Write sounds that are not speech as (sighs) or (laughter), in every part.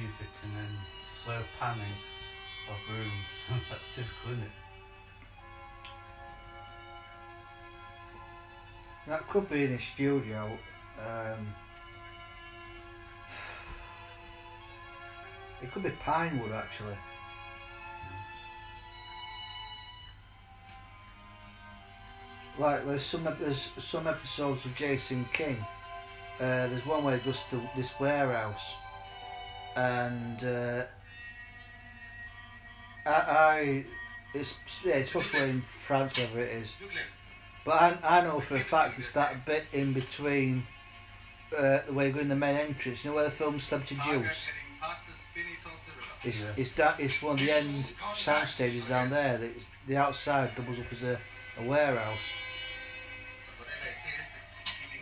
music and then slow panning of rooms. (laughs) That's typical, isn't it? That could be in a studio. Um, it could be Pinewood actually. Like there's some there's some episodes of Jason King. Uh, there's one where he goes to this warehouse, and uh, I, I it's yeah, it's probably in France wherever it is. But I, I know for a fact it's that bit in between uh, where you go in the main entrance. You know where the film Celebrity Juice? It's Yeah. it's that it's one of the end sound stages down there. That the outside doubles up as a, a warehouse.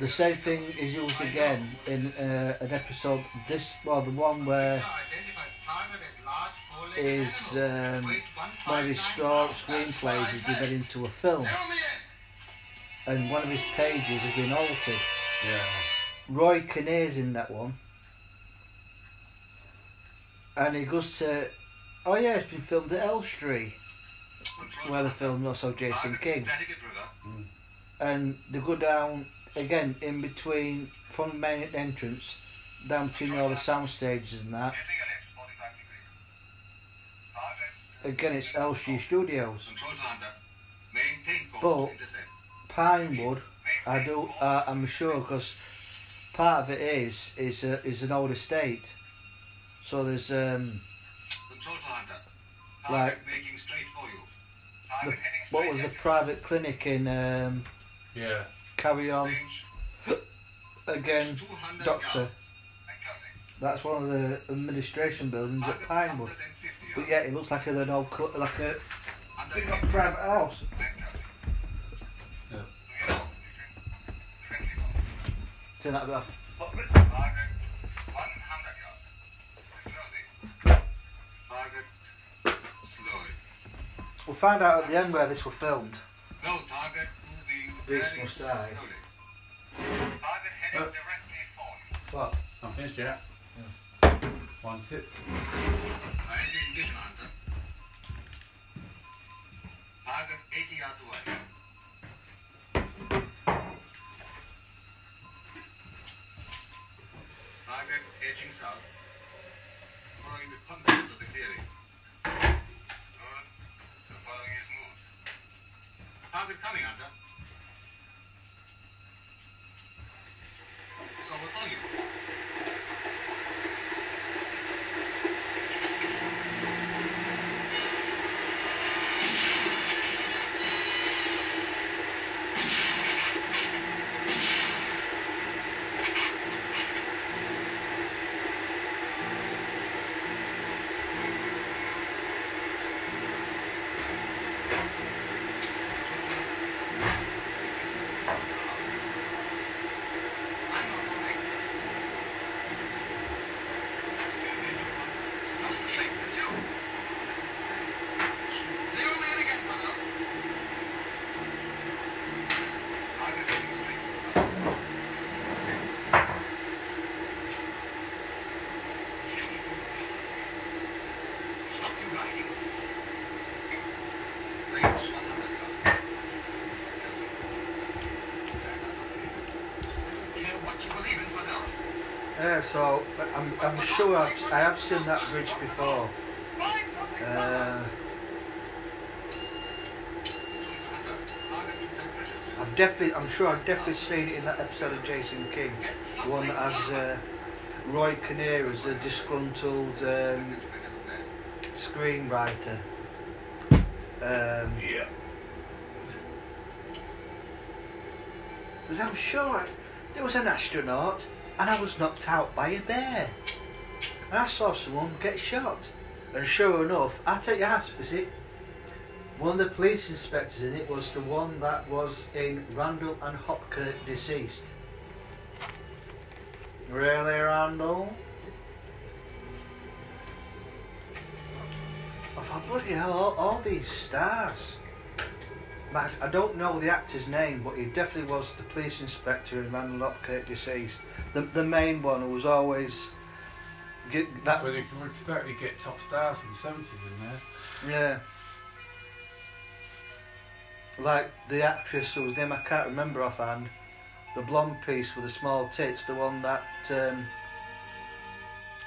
The same thing is used again in uh, an episode. This well, the one where is um, one of his screenplays is divided into a film, and one of his pages has been altered. Yeah. Roy Kinnear's in that one. And he goes to, oh yeah, it's been filmed at Elstree, where the film also Jason King. Mm. And they go down again in between, from the main entrance, down between all the sound stages and that. Again, it's Elstree Studios. But Pinewood, I do, uh, I'm sure, because part of it is is a, is an old estate. So there's um, Like, what was the private clinic in um, Yeah. Carry On again, Doctor. That's one of the administration buildings at Pinewood. But yeah, it looks like an old like a private house. Turn that bit off. We'll find out at the end where this was filmed. No target moving This very must die. slowly. Target heading oh. directly forward. What? I'm finished yet. One tip. Engine vision hunter. Target 80 yards away. Sure I've, I have seen that bridge before. Uh, I've definitely, I'm sure I've definitely seen it in that episode of Jason King, one that has uh, Roy Kinnear as a disgruntled um, screenwriter. Um, Yeah. Because I'm sure I, there was an astronaut and I was knocked out by a bear. And I saw someone get shot. And sure enough, I tell you, ask, was it? One of the police inspectors in it was the one that was in Randall and Hopkirk deceased. Really, Randall? I thought, bloody hell, all, all these stars. I don't know the actor's name, but he definitely was the police inspector in Randall Hopkirk deceased. The, the main one who was always Get that, Well, you can expect you get top stars from the seventies in there. yeah. Like the actress whose name I can't remember offhand, the blonde piece with the small tits, the one that um,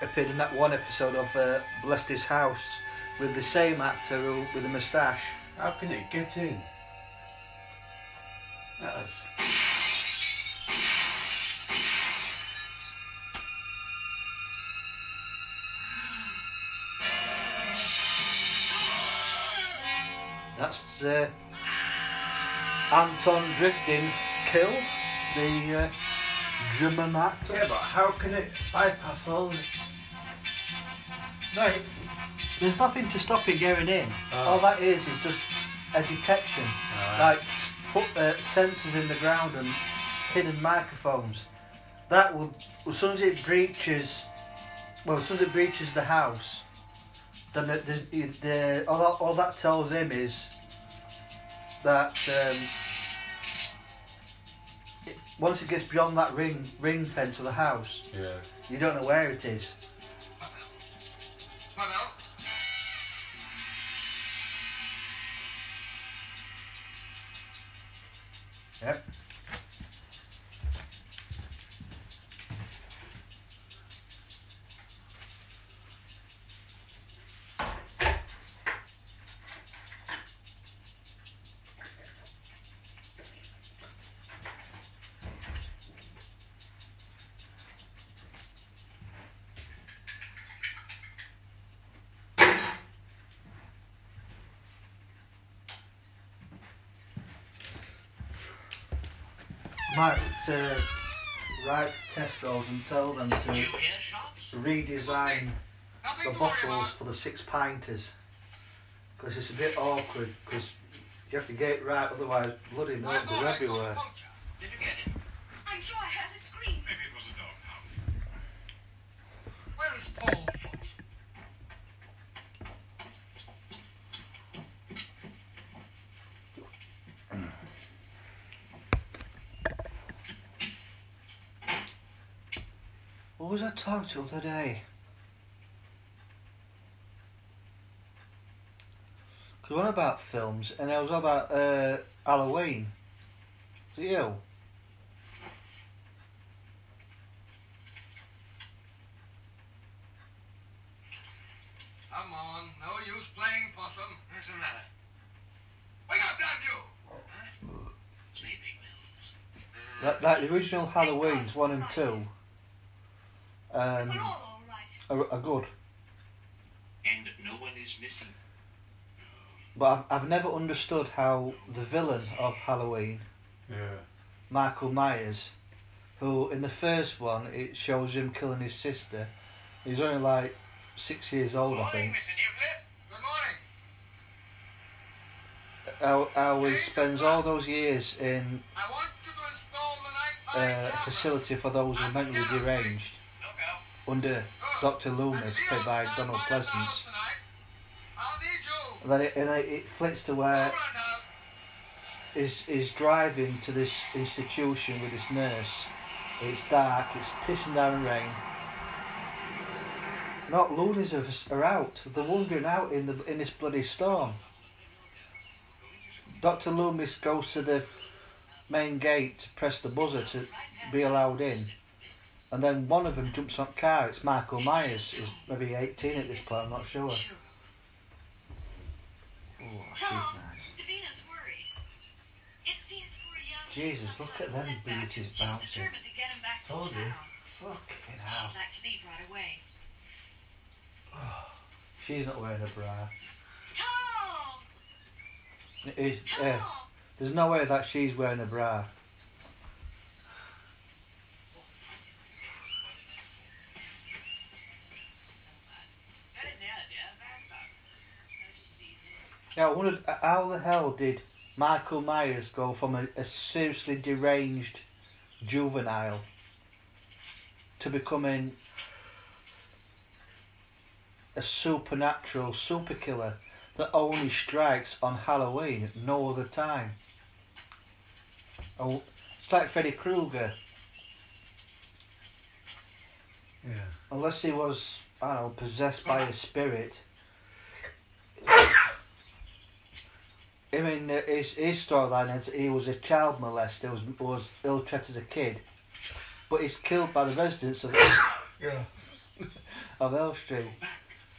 appeared in that one episode of uh, Bless This House with the same actor who, with the moustache. How can it get in? That is. Uh, Anton Diffring killed the uh, German actor. Yeah, but how can it bypass all the... No, there's nothing to stop it going in. Oh. All that is is just a detection, Alright. like foot, uh, sensors in the ground and hidden microphones. That will, as soon as it breaches, well, as soon as it breaches the house, then it, it- the, all, that, all that tells him is that um, it, once it gets beyond that ring ring fence of the house, Yeah. you don't know where it is. Yep. Redesign the bottles for the six pinters because it's a bit awkward because you have to get it right otherwise bloody milk goes everywhere. the puncture. Did you get it? I'm sure I heard a scream. Maybe it was a dog hound. Where is Paul Foot? What was I talking to the other day? Because one about films and I was on about uh, Halloween. Was it you? Come on, no use playing possum. What's the matter? Wake up, damn you! Sleeping. That, that the original Halloween's one and two um, We're all all right. are, are good, And no one is missing. but I've, I've never understood how the villain of Halloween Yeah. Michael Myers, who in the first one it shows him killing his sister. He's only like six years old, I Morning, think. Mr. Newcliffe. Good morning. How, how he spends all those years in I want you to install the night uh, a facility for those who are mentally deranged Look out. Under Dr. Loomis, played by Donald Pleasence. And then it, it, it flicks to where he's, he's driving to this institution with this nurse. It's dark, it's pissing down rain. Not loonies are, are out. They're wandering out in the in this bloody storm. Dr. Loomis goes to the main gate to press the buzzer to be allowed in. And then one of them jumps on car. It's Michael Myers. He's maybe 18 at this point, I'm not sure. Oh, she's nice. Davina's worried. It seems poor young Jesus, look at them She's bouncing. determined to get him back to Told you. Fucking hell. She'd like to leave right away. (sighs) She's not wearing a bra. Tom! It is, uh, there's no way that she's wearing a bra. Got it now, Jeff. That's just easy. Yeah, I wondered how the hell did Michael Myers go from a, a seriously deranged juvenile to becoming a supernatural super killer that only strikes on Halloween, no other time. Oh, it's like Freddy Krueger, Yeah. unless he was I don't know, possessed by a spirit. I mean, his, his storyline is he was a child molester, was, was ill treated as a kid, but he's killed by the residents of, (coughs) Yeah. of Elm Street.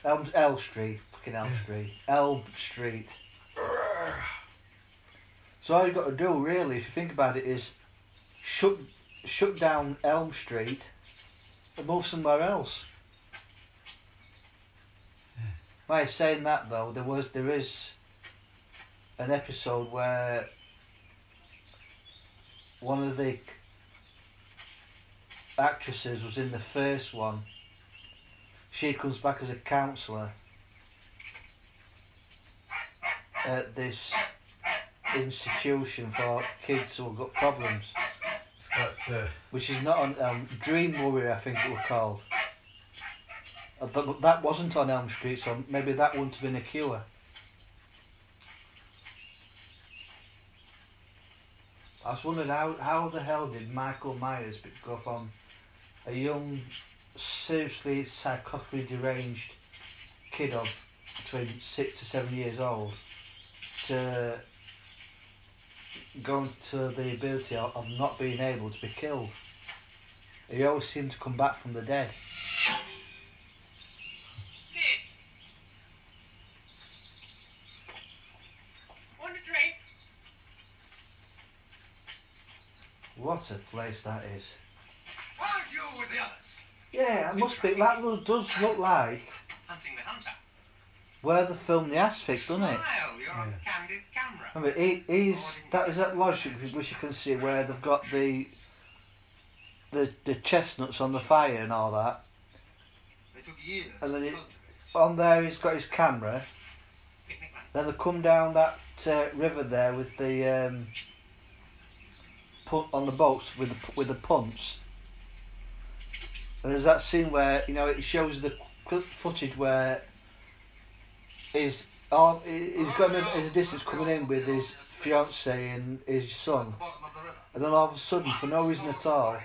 Elm, Elm Street, fucking Elm Street. Elm Street. So all you've got to do, really, if you think about it, is shut, shut down Elm Street and move somewhere else. By saying that though, there was there is an episode where one of the actresses was in the first one. She comes back as a counsellor at this institution for kids who've got problems, It's uh, which is not on um, Dream Warrior, I think it was called. Uh, That, that wasn't on Elm Street, so maybe that wouldn't have been a cure. I was wondering how, how the hell did Michael Myers go from a young, seriously psychotically deranged kid of between six to seven years old to going to the ability of, of not being able to be killed. He always seemed to come back from the dead. Want a drink? What a place that is. Aren't you with the others? Yeah, it must be. That lo- does look like Hunting the hunter. where they filmed the Asphyx, doesn't it? Smile, you're on Yeah. candid camera. I mean, he, he's that is that logic which- which you can see where they've got the the the chestnuts on the fire and all that. They took years And then it- On there, he's got his camera. Then they come down that uh, river there with the um, pun- on the boats with the, with the punts. And there's that scene where you know it shows the footage where his arm, he- he's got him at a distance coming in with his fiance and his son, At the bottom of the river. and then all of a sudden, for no reason at all,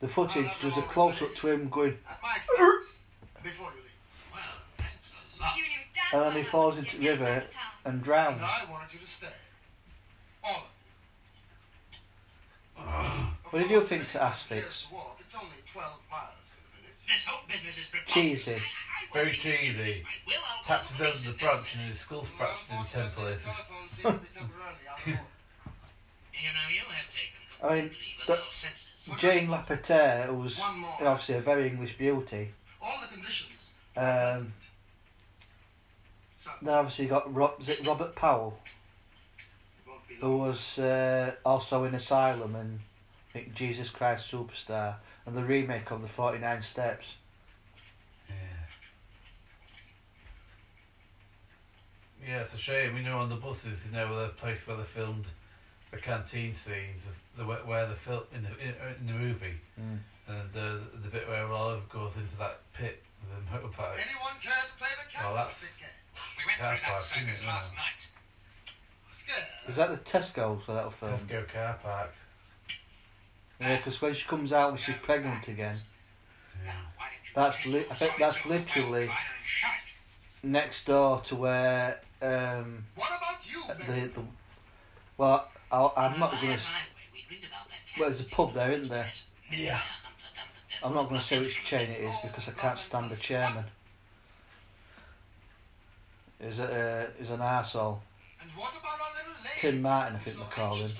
the footage does a close up to him going, At my expense. Before you leave. Well, thanks a lot. And your dad and then he falls into the river to town. and And drowns. I wanted you to stay. All of you. Of What did you course, think to takes Asphyx? years to walk. It's only 12 miles to the village. This whole business is preposterous. Cheesy. I- I won't Very cheesy. I will, taps I'll over the branch and his skull's Well, fractured in ten places. telephones seem to be temporarily out (laughs) of order. You know, you I mean, completely the- little senses. Jane Lapotaire, who was obviously a very English beauty. All. Um, then obviously you got Rob, is it Robert Powell, it won't be who was uh, also in Asylum and I think Jesus Christ Superstar and the remake of the Forty Nine Steps. Yeah. Yeah, it's a shame. You know, on the buses, you know, the place where they filmed the canteen scenes, of the where- where the film in the in, in the movie, Mm. and the the bit where Olive goes into that pit with the motorbike. Anyone care to play the Well, that's- candlestick game? We went Car through that park, circus isn't it, last yeah. night. Scared? Is that the Tesco's for that film? Tesco car park. Yeah, because when she comes out and she's pregnant again, Yeah. Now, why didn't you That's li- I think that's literally- next door to where um, What about you, the, the well, I'll, I'm not going to. by, we read about that Well, there's a pub there, isn't there? Yeah. I'm not going to say which chain it is because I can't stand the chairman. Is uh, is an arsehole. And what about our little lady? Tim Martin, I think they call him.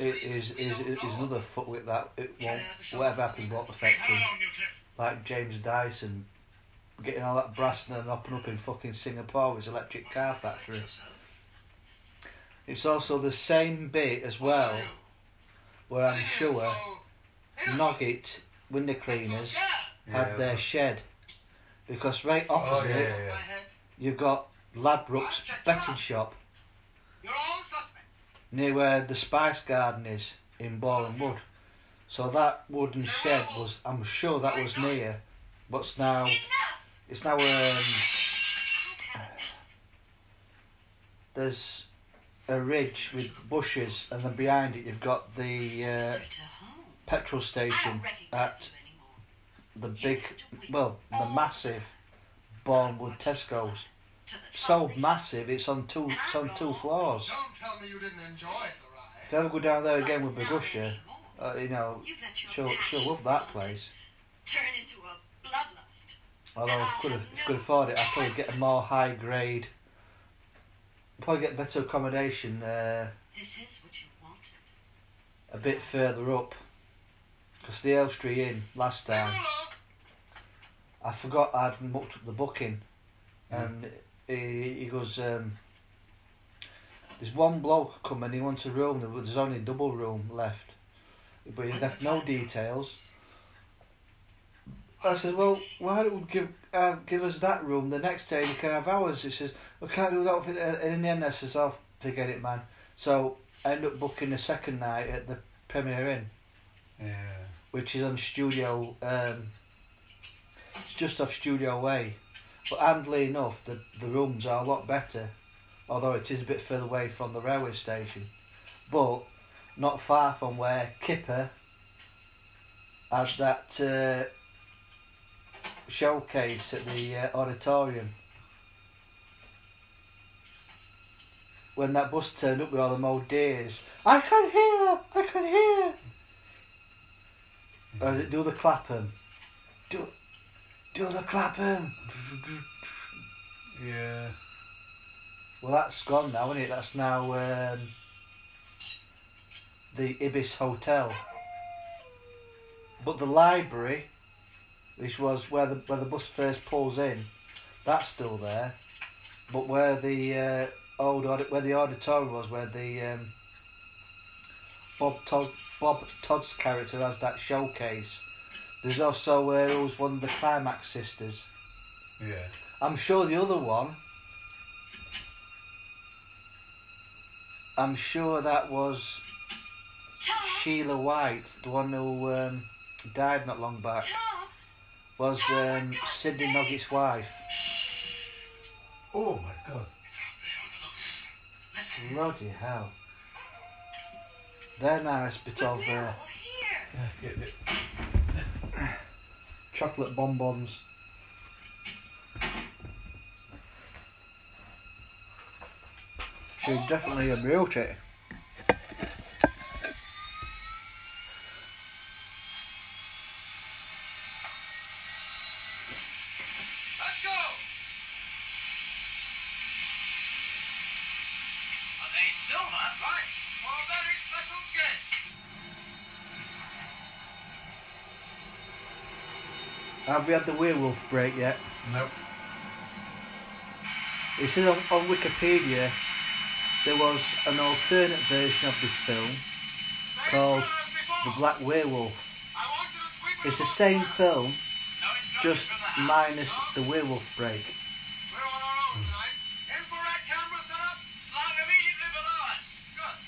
Anxious to get out of here. Maybe she has It reasons is is is another of. footwit that it won't whatever happens won't affect him. Like James Dyson getting all that brass and then opening up in fucking Singapore with his electric car factory. It's also the same bit as well What are you? where I'm sure so innocent. Nugget window cleaners scared. had their shed because right Oh, opposite yeah, yeah, yeah. You've got Ladbrokes betting shop You're all suspects. Near where the Spice Garden is in Boreham Wood. So that wooden shed was, I'm sure that was near what's now, it's now, um, there's a ridge with bushes and then behind it you've got the uh, petrol station at the big, well, the massive Borehamwood Tesco's. So massive, it's on two, it's on two floors. Don't tell me you didn't enjoy the ride. If you ever go down there again with Bagusha, uh, you know, she'll she'll love that place. Turn into a bloodlust. Although if I could, have, if I could afford it, I'd probably get a more high grade, probably get better accommodation uh, This is what you wanted. a bit further up. Because the Elstree Inn last time. I forgot I'd mucked up the booking, and he, he goes, um, "There's one bloke coming. He wants a room. There's only a double room left, but he left no details." I said, "Well, why don't you give uh, give us that room? The next day you can have ours." He says, "We can't do that." for- uh, And in the end, I says, "Oh, forget it, man." So I end up booking the second night at the Premier Inn Yeah. which is on Studio, um, it's just off Studio Way. But handily enough, the, the rooms are a lot better, although it is a bit further away from the railway station. But not far from where Kipper had that uh, showcase at the uh, auditorium. When that bus turned up with all them old deers, I can hear, I can hear. Or is it do the Clapham? Do, the clapping. Yeah. Well, that's gone now, isn't it? That's now um, the Ibis Hotel. But the library, which was where the where the bus first pulls in, that's still there. But where the uh, old where the auditorium was, where the um, Bob Todd Bob Todd's character has that showcase. There's also where it was one of the Climax sisters. Yeah. I'm sure the other one. I'm sure that was Sheila White, the one who um, died not long back. Was um, Sidney Nugget's wife. Oh my god. It's out there on the loose. Listen. Bloody hell. They're nice bit But of we're uh. Let's get it. Chocolate bonbons. She's definitely a beauty. Have we had the werewolf break yet? Nope. It says on, on Wikipedia there was an alternate version of this film Called word as before. The Black Werewolf. I want you to sweep it It's the same film, just from the house. minus the werewolf break. We're on our own tonight. Infrared camera set up. Slung immediately below us. Good.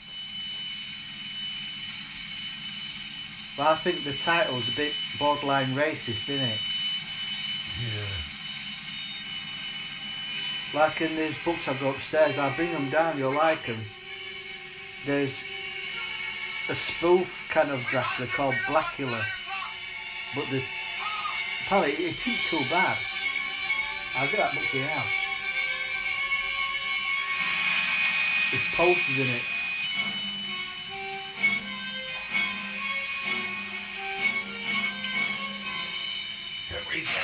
But I think the title's a bit borderline racist, isn't it? Yeah. Like in these books I've got upstairs, I'll bring them down, you'll like them. There's a spoof kind of Dracula called Blackula, but the apparently it ain't too bad. I'll get that book for you now. There's posters in it. Read that.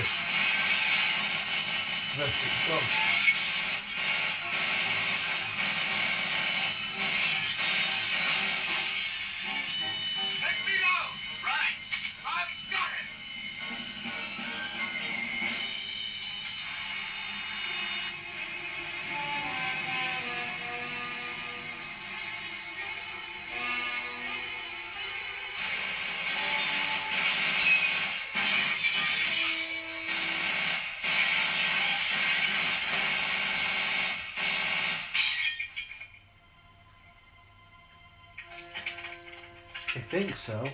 It's like a think so.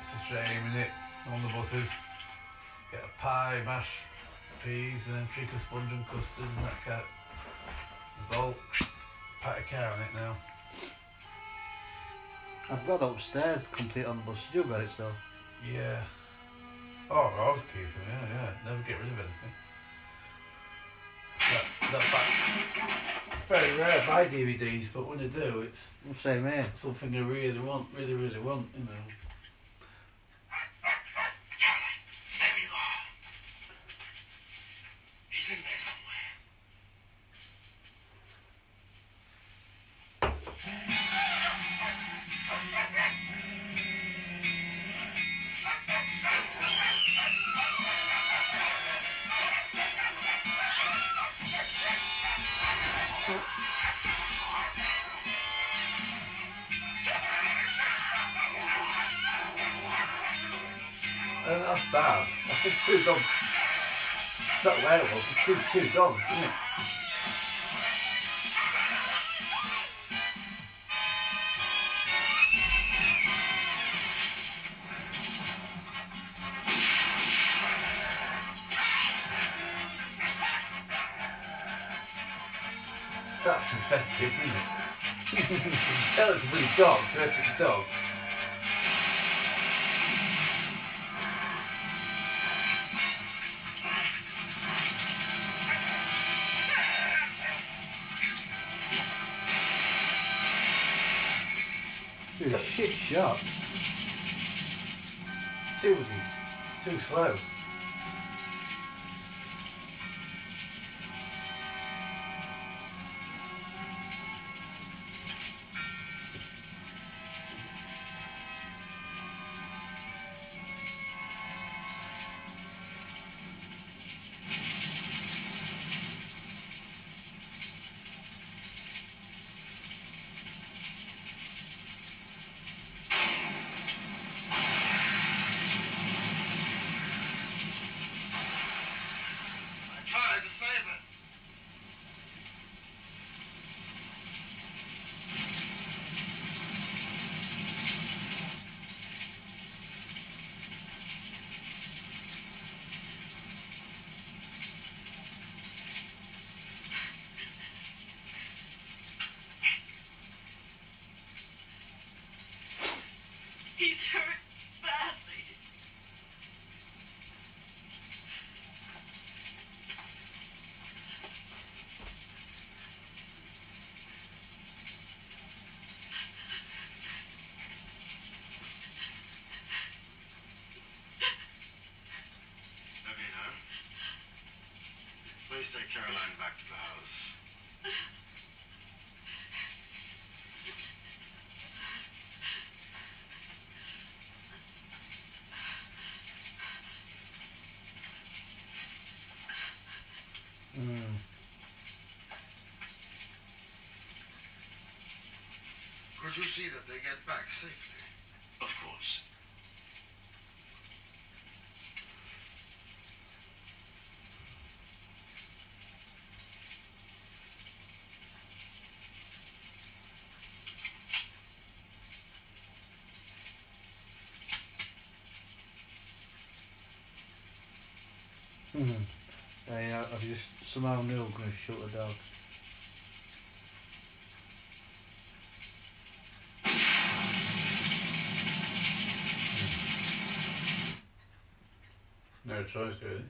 It's a shame, isn't it? On the buses. Get a pie, mash peas, and then trick of sponge and custard and that cat. There's all pat a car on it now. I've got upstairs complete on the bus. Did you get it still? Yeah. Oh, I was keeping it, yeah, yeah. Never get rid of anything. That, that back. It's very rare buy DVDs, but when I do, it's Same here. something I really want, really, really want, you know. That's bad. That's just two dogs. It's not werewolf, it's just two dogs, isn't it? That's pathetic, isn't it? (laughs) tell it to be dog, a dog. Shot. Too too slow. He's hurt badly. Please take Caroline back to the house. Mm. Could you see that they get back safely? Of course. Mm. I, uh, I just somehow knew I was going to shoot a dog. No choice, really.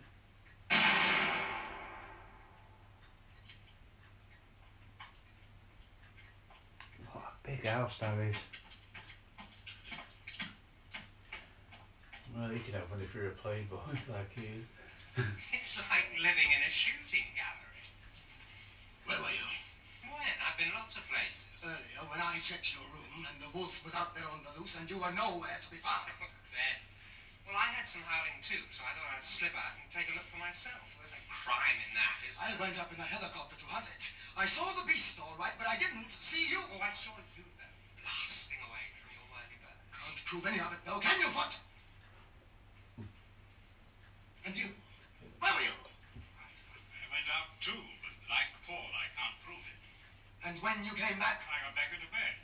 What a big house that is. Well, you can have one if you're a playboy (laughs) like he is. (laughs) It's like living in a shooting gallery. Where were you? When? I've been lots of places. Earlier, when I checked your room, and the wolf was out there on the loose, and you were nowhere to be found. (laughs) then. Well, I had some howling too, so I thought I'd slip out and take a look for myself. There's a crime in that, is I went up in a helicopter to hunt it. I saw the beast all right, but I didn't see you. Oh, I saw you then, blasting away from your whirly bird. Can't prove any of it, though, can you, What? And you? Where were you? I went out too, but like Paul, I can't prove it. And when you came back? I got back into bed.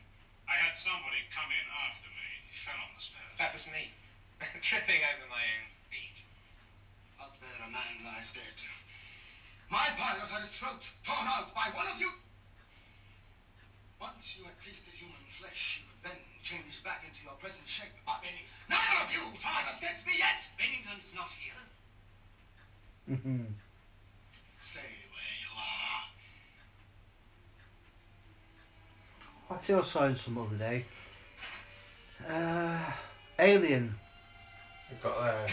I had somebody come in after me. He fell on the stairs. That was me. (laughs) Tripping over my own feet. Out there a man lies dead. My pilot had his throat torn out by one of you. Once you had tasted human flesh, you could then change back into your present shape. But Benny. neither of you has escaped me yet. Bennington's not here. Mhm. Stay where you are. What else I saw in some other day? Uh, Alien. We've got there.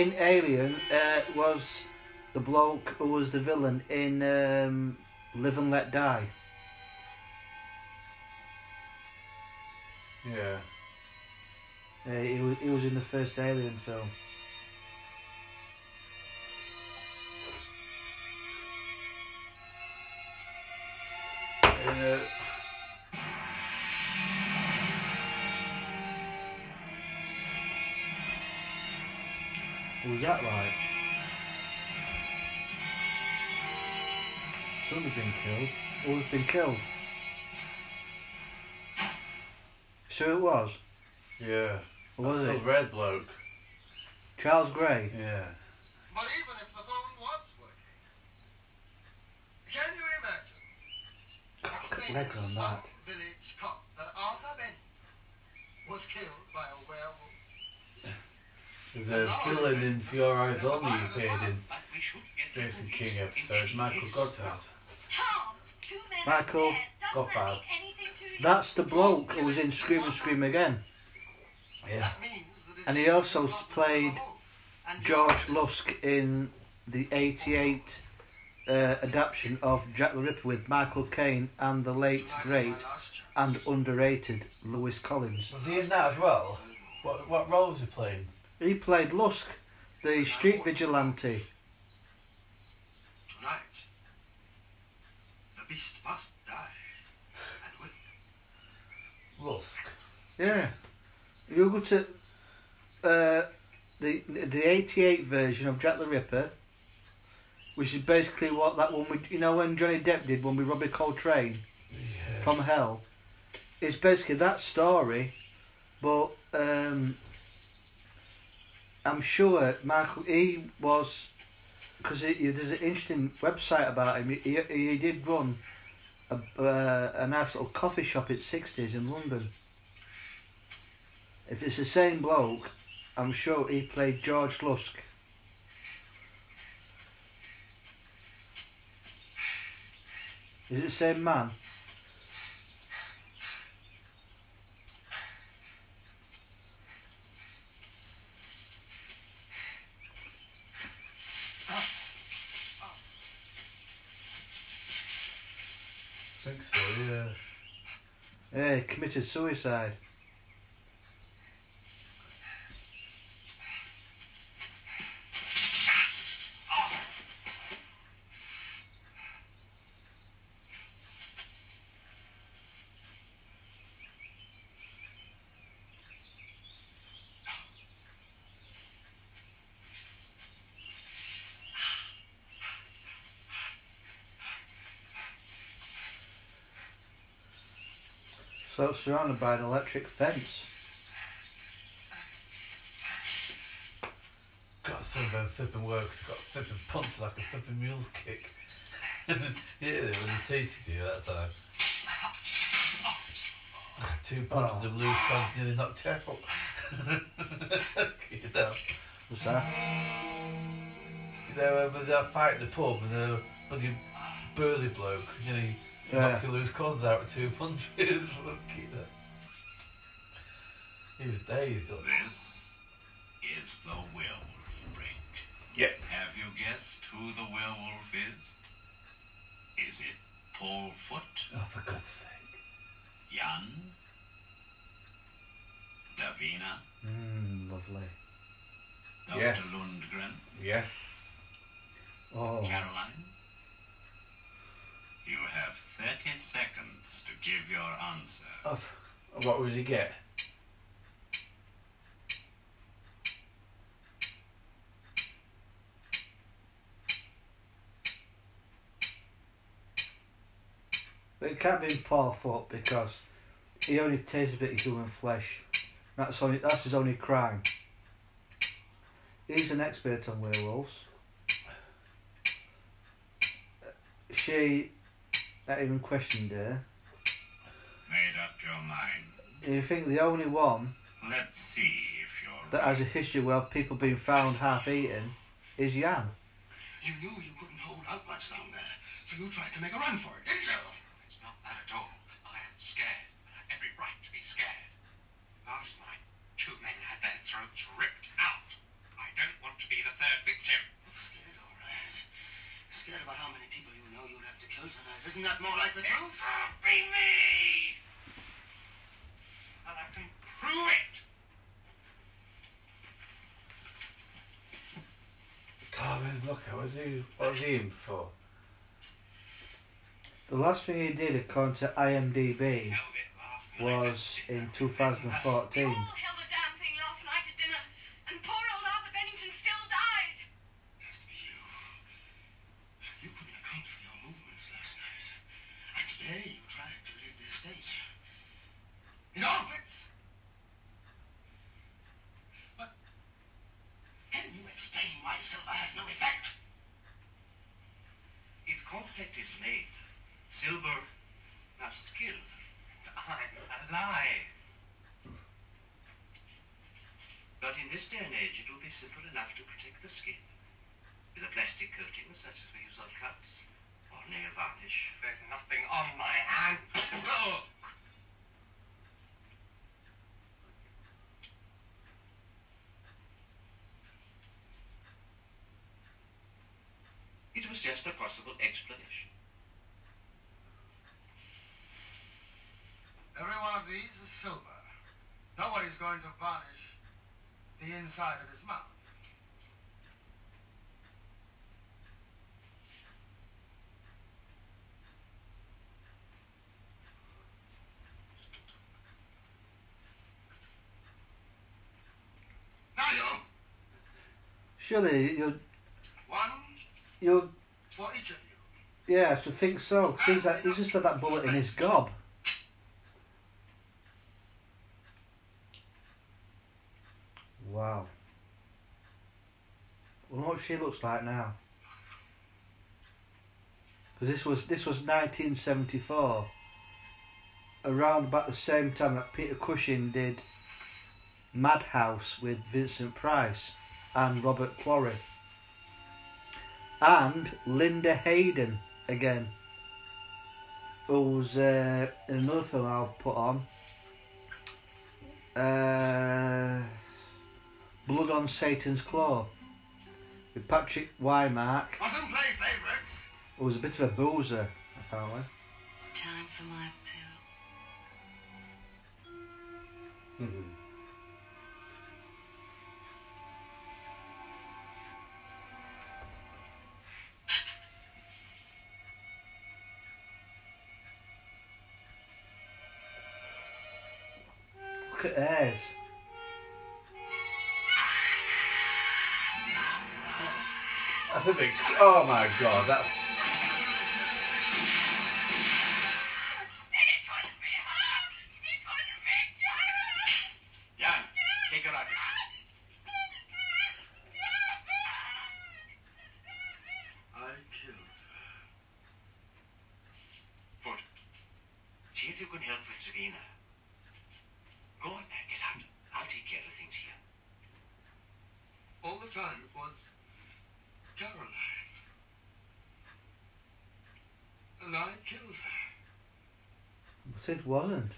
In Alien uh, was the bloke who was the villain in um, Live and Let Die. Yeah. Uh, he, was, he was in the first Alien film. Uh, Was that right? Somebody's been killed. Who's been killed? So it was. yeah. Or was That's it? the red bloke. Charles Gray. Yeah. But even if the phone was working, can you imagine? God, look at explaining legs to on that. village cop that Arthur Bennington was killed by a werewolf? There's a villain in Eyes Only appeared in But we should get the Jason King episode, Michael two Michael are dead. Doesn't that Gothard. mean anything to you? That's the bloke who was in Scream and Scream Again. Yeah. The And he also played. George Lusk in the 88 uh, adaptation of Jack the Ripper with Michael Caine and the late, great, my last chance. and underrated Lewis Collins. Was he in that as well? What what role was he playing? He played Lusk, the street vigilante. Tonight, the beast must die. And will. Lusk. Yeah. You go to uh, the the 88 version of Jack the Ripper, which is basically what that one, we, you know, when Johnny Depp did when we Robbie Coltrane Yeah. from Hell. It's basically that story, but um, I'm sure Michael he was because there's an interesting website about him. He, he, he did run a, uh, a nice little coffee shop at 60s in London. If it's the same bloke, I'm sure he played George Lusk. Is it the same man? I think so, yeah. Yeah, he committed suicide. So it's surrounded by an electric fence. God, some of them flipping works got flipping punch like a flipping mule's kick. (laughs) yeah, when he teaches you that time. (laughs) Two punches Oh. of loose punch nearly knocked you out. (laughs) you know, What's that? you know, when they fight in the pub and the bloody burly bloke, you know, Yeah. knocked the loose cons out with two punches. (laughs) Look at that. He was dazed. wasn't? This is the werewolf break. Yep. Have you guessed who the werewolf is? Is it Paul Foot, Oh, for God's sake. Jan, Davina, Mmm, lovely. Dr. Yes. Lundgren, Yes. Oh, Caroline? 30 seconds to give your answer. Of, what would you get? But it can't be Paul Foote because he only tastes a bit of human flesh. That's only that's his only crime. He's an expert on werewolves. She not even questioned her. Made up your mind. And you think the only one Let's see if you're that has a history where people being found half eaten is Jan. You knew you couldn't hold out much down there, so you tried to make a run for it, didn't you? It's not that at all. I am scared. I have every right to be scared. Last night, two men had their throats ripped out. I don't want to be the third victim. Look scared, all right. Scared about how many people you know you'll have tonight. Isn't that more like the truth? It can't be me! And I can prove it! Calvin, look, what was he, what was he in for? The last thing he did, according to IMDb, Held it last night. was in 2014. You all held a damn thing last night at dinner, and poor old Arthur Bennington still died. Has to be you. You couldn't account for your movements last night. And today you tried to leave the estate. In all fits. But can you explain why silver has no effect? If contact is made, Silver must kill. I'm alive. But in this day and age, it simple enough to protect the skin. With a plastic coating such as we use on cuts, or nail varnish. There's nothing on my hand. Look! (coughs) It was just a possible explanation. Every one of these is silver. Nobody's going to varnish the inside of his mouth. Now you, Surely you one you for each of you. yeah, I should think so. He's, he's just had that bullet in his gob. Wow. Well, what she looks like now. Because this was this was 1974. Around about the same time that Peter Cushing did Madhouse with Vincent Price and Robert Quarry. And Linda Hayden again. Who was uh, in another film I'll put on. Uh, Blood on Satan's Claw. With Patrick Wymark, Mustn't play favorites. who was a bit of a boozer, apparently. Time for my pill. Mhm. Look at hers. That's a big. Oh my god, that's. It couldn't be her! It couldn't be Janet! Jan, take her out. I killed her. Foote. See if you can help with Davina. Go on now, get out. I'll take care of things here. All the time it was Caroline. And I killed her. But it wasn't.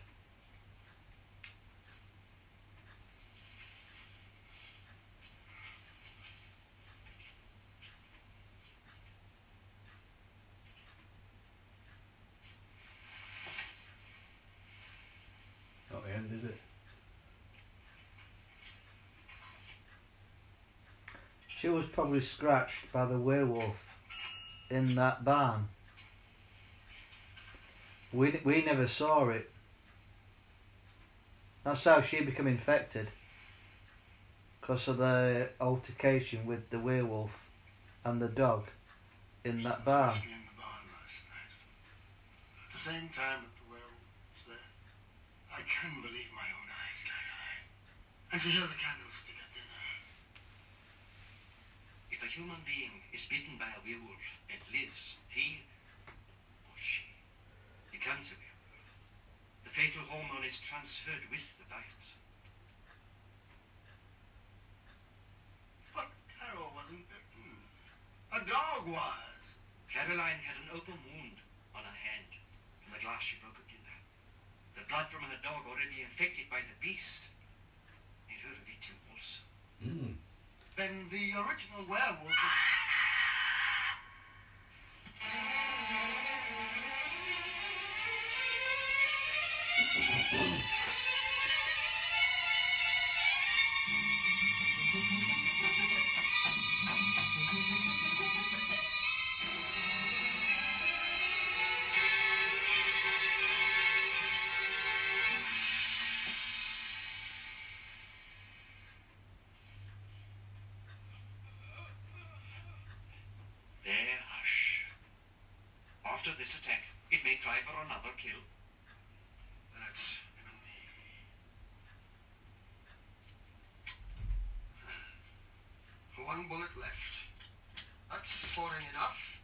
Not the end, is it? She was probably scratched by the werewolf in that barn. We, we never saw it. That's how she became infected. Because of the altercation with the werewolf and the dog in that barn. Me in the barn last night. the same time that the werewolf was there. I can believe my own eyes, can I? And she held a candlestick at dinner. If a human being is bitten by a werewolf and lives, he or she becomes a werewolf. The fatal hormone is transferred with the bite. But Carol wasn't bitten. A dog was. Caroline had an open wound on her hand from the glass she broke at dinner. The blood from her dog already infected by the beast made her a victim also. Mm. Then the original werewolf was... for another kill. That's him and me. One bullet left. That's sporting enough.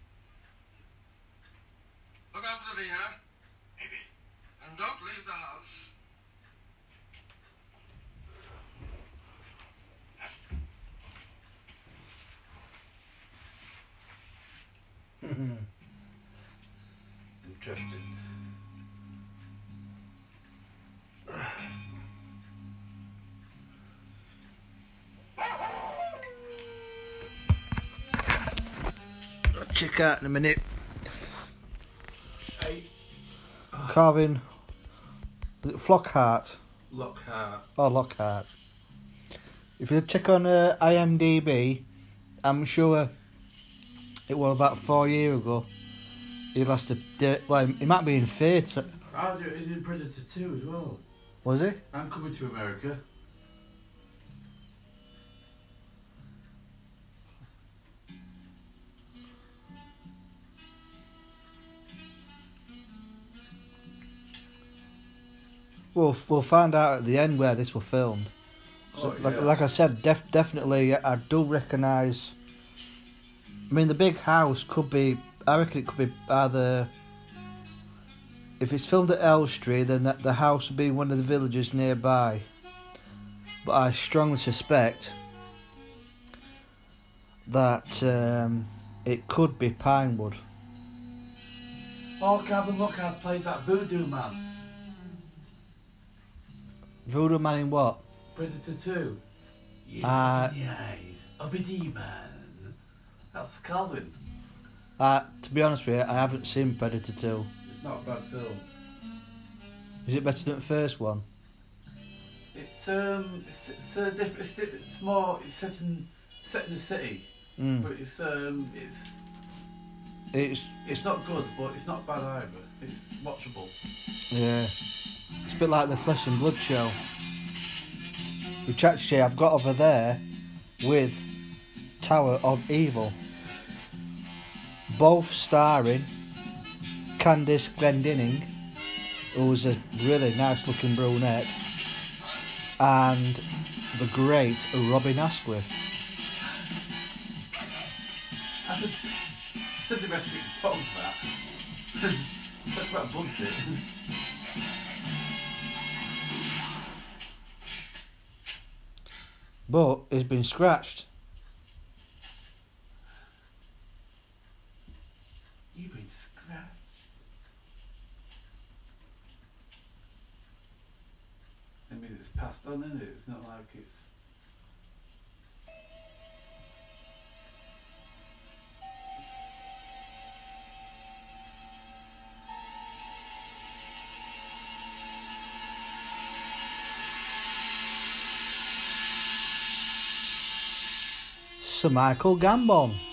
Look out, Davina, Maybe. and don't leave the house. Interesting. Check out in a minute. Calvin. Is it Flockhart Lockhart. or Lockhart? If you check on uh, IMDb, I'm sure it was about four years ago. He lost a. di- Well, he might be in Fate. Oh, he's in Predator 2 as well. Was he? I'm coming to America. We'll we'll find out at the end where this was filmed. So, Oh, like, like I said, def- definitely I do recognise. I mean, the big house could be. I reckon it could be either. If it's filmed at Elstree, then that, the house would be one of the villages nearby. But I strongly suspect that um, it could be Pinewood. Oh, Calvin Lockhart played that voodoo man. Voodoo Man in what? Predator 2. Yeah, Uh, in the eyes of a. That's Calvin. Uh, to be honest with you, I haven't seen Predator 2. It's not a bad film. Is it better than the first one? It's um, it's, it's a different. It's, it's more. It's set in set in the city, Mm. but it's um, it's It's it's not good, but it's not bad either. It's watchable. Yeah. It's a bit like the Flesh and Blood show. Which actually I've got over there with Tower of Evil. Both starring Candace Glendenning, who's a really nice looking brunette, and the great Robin Asquith. That's a, it's a domestic dog, that. Talk about budget. But it's been scratched. You've been scrapped. That Oh, on, isn't it? It's not like it's. Sir Michael Gambon.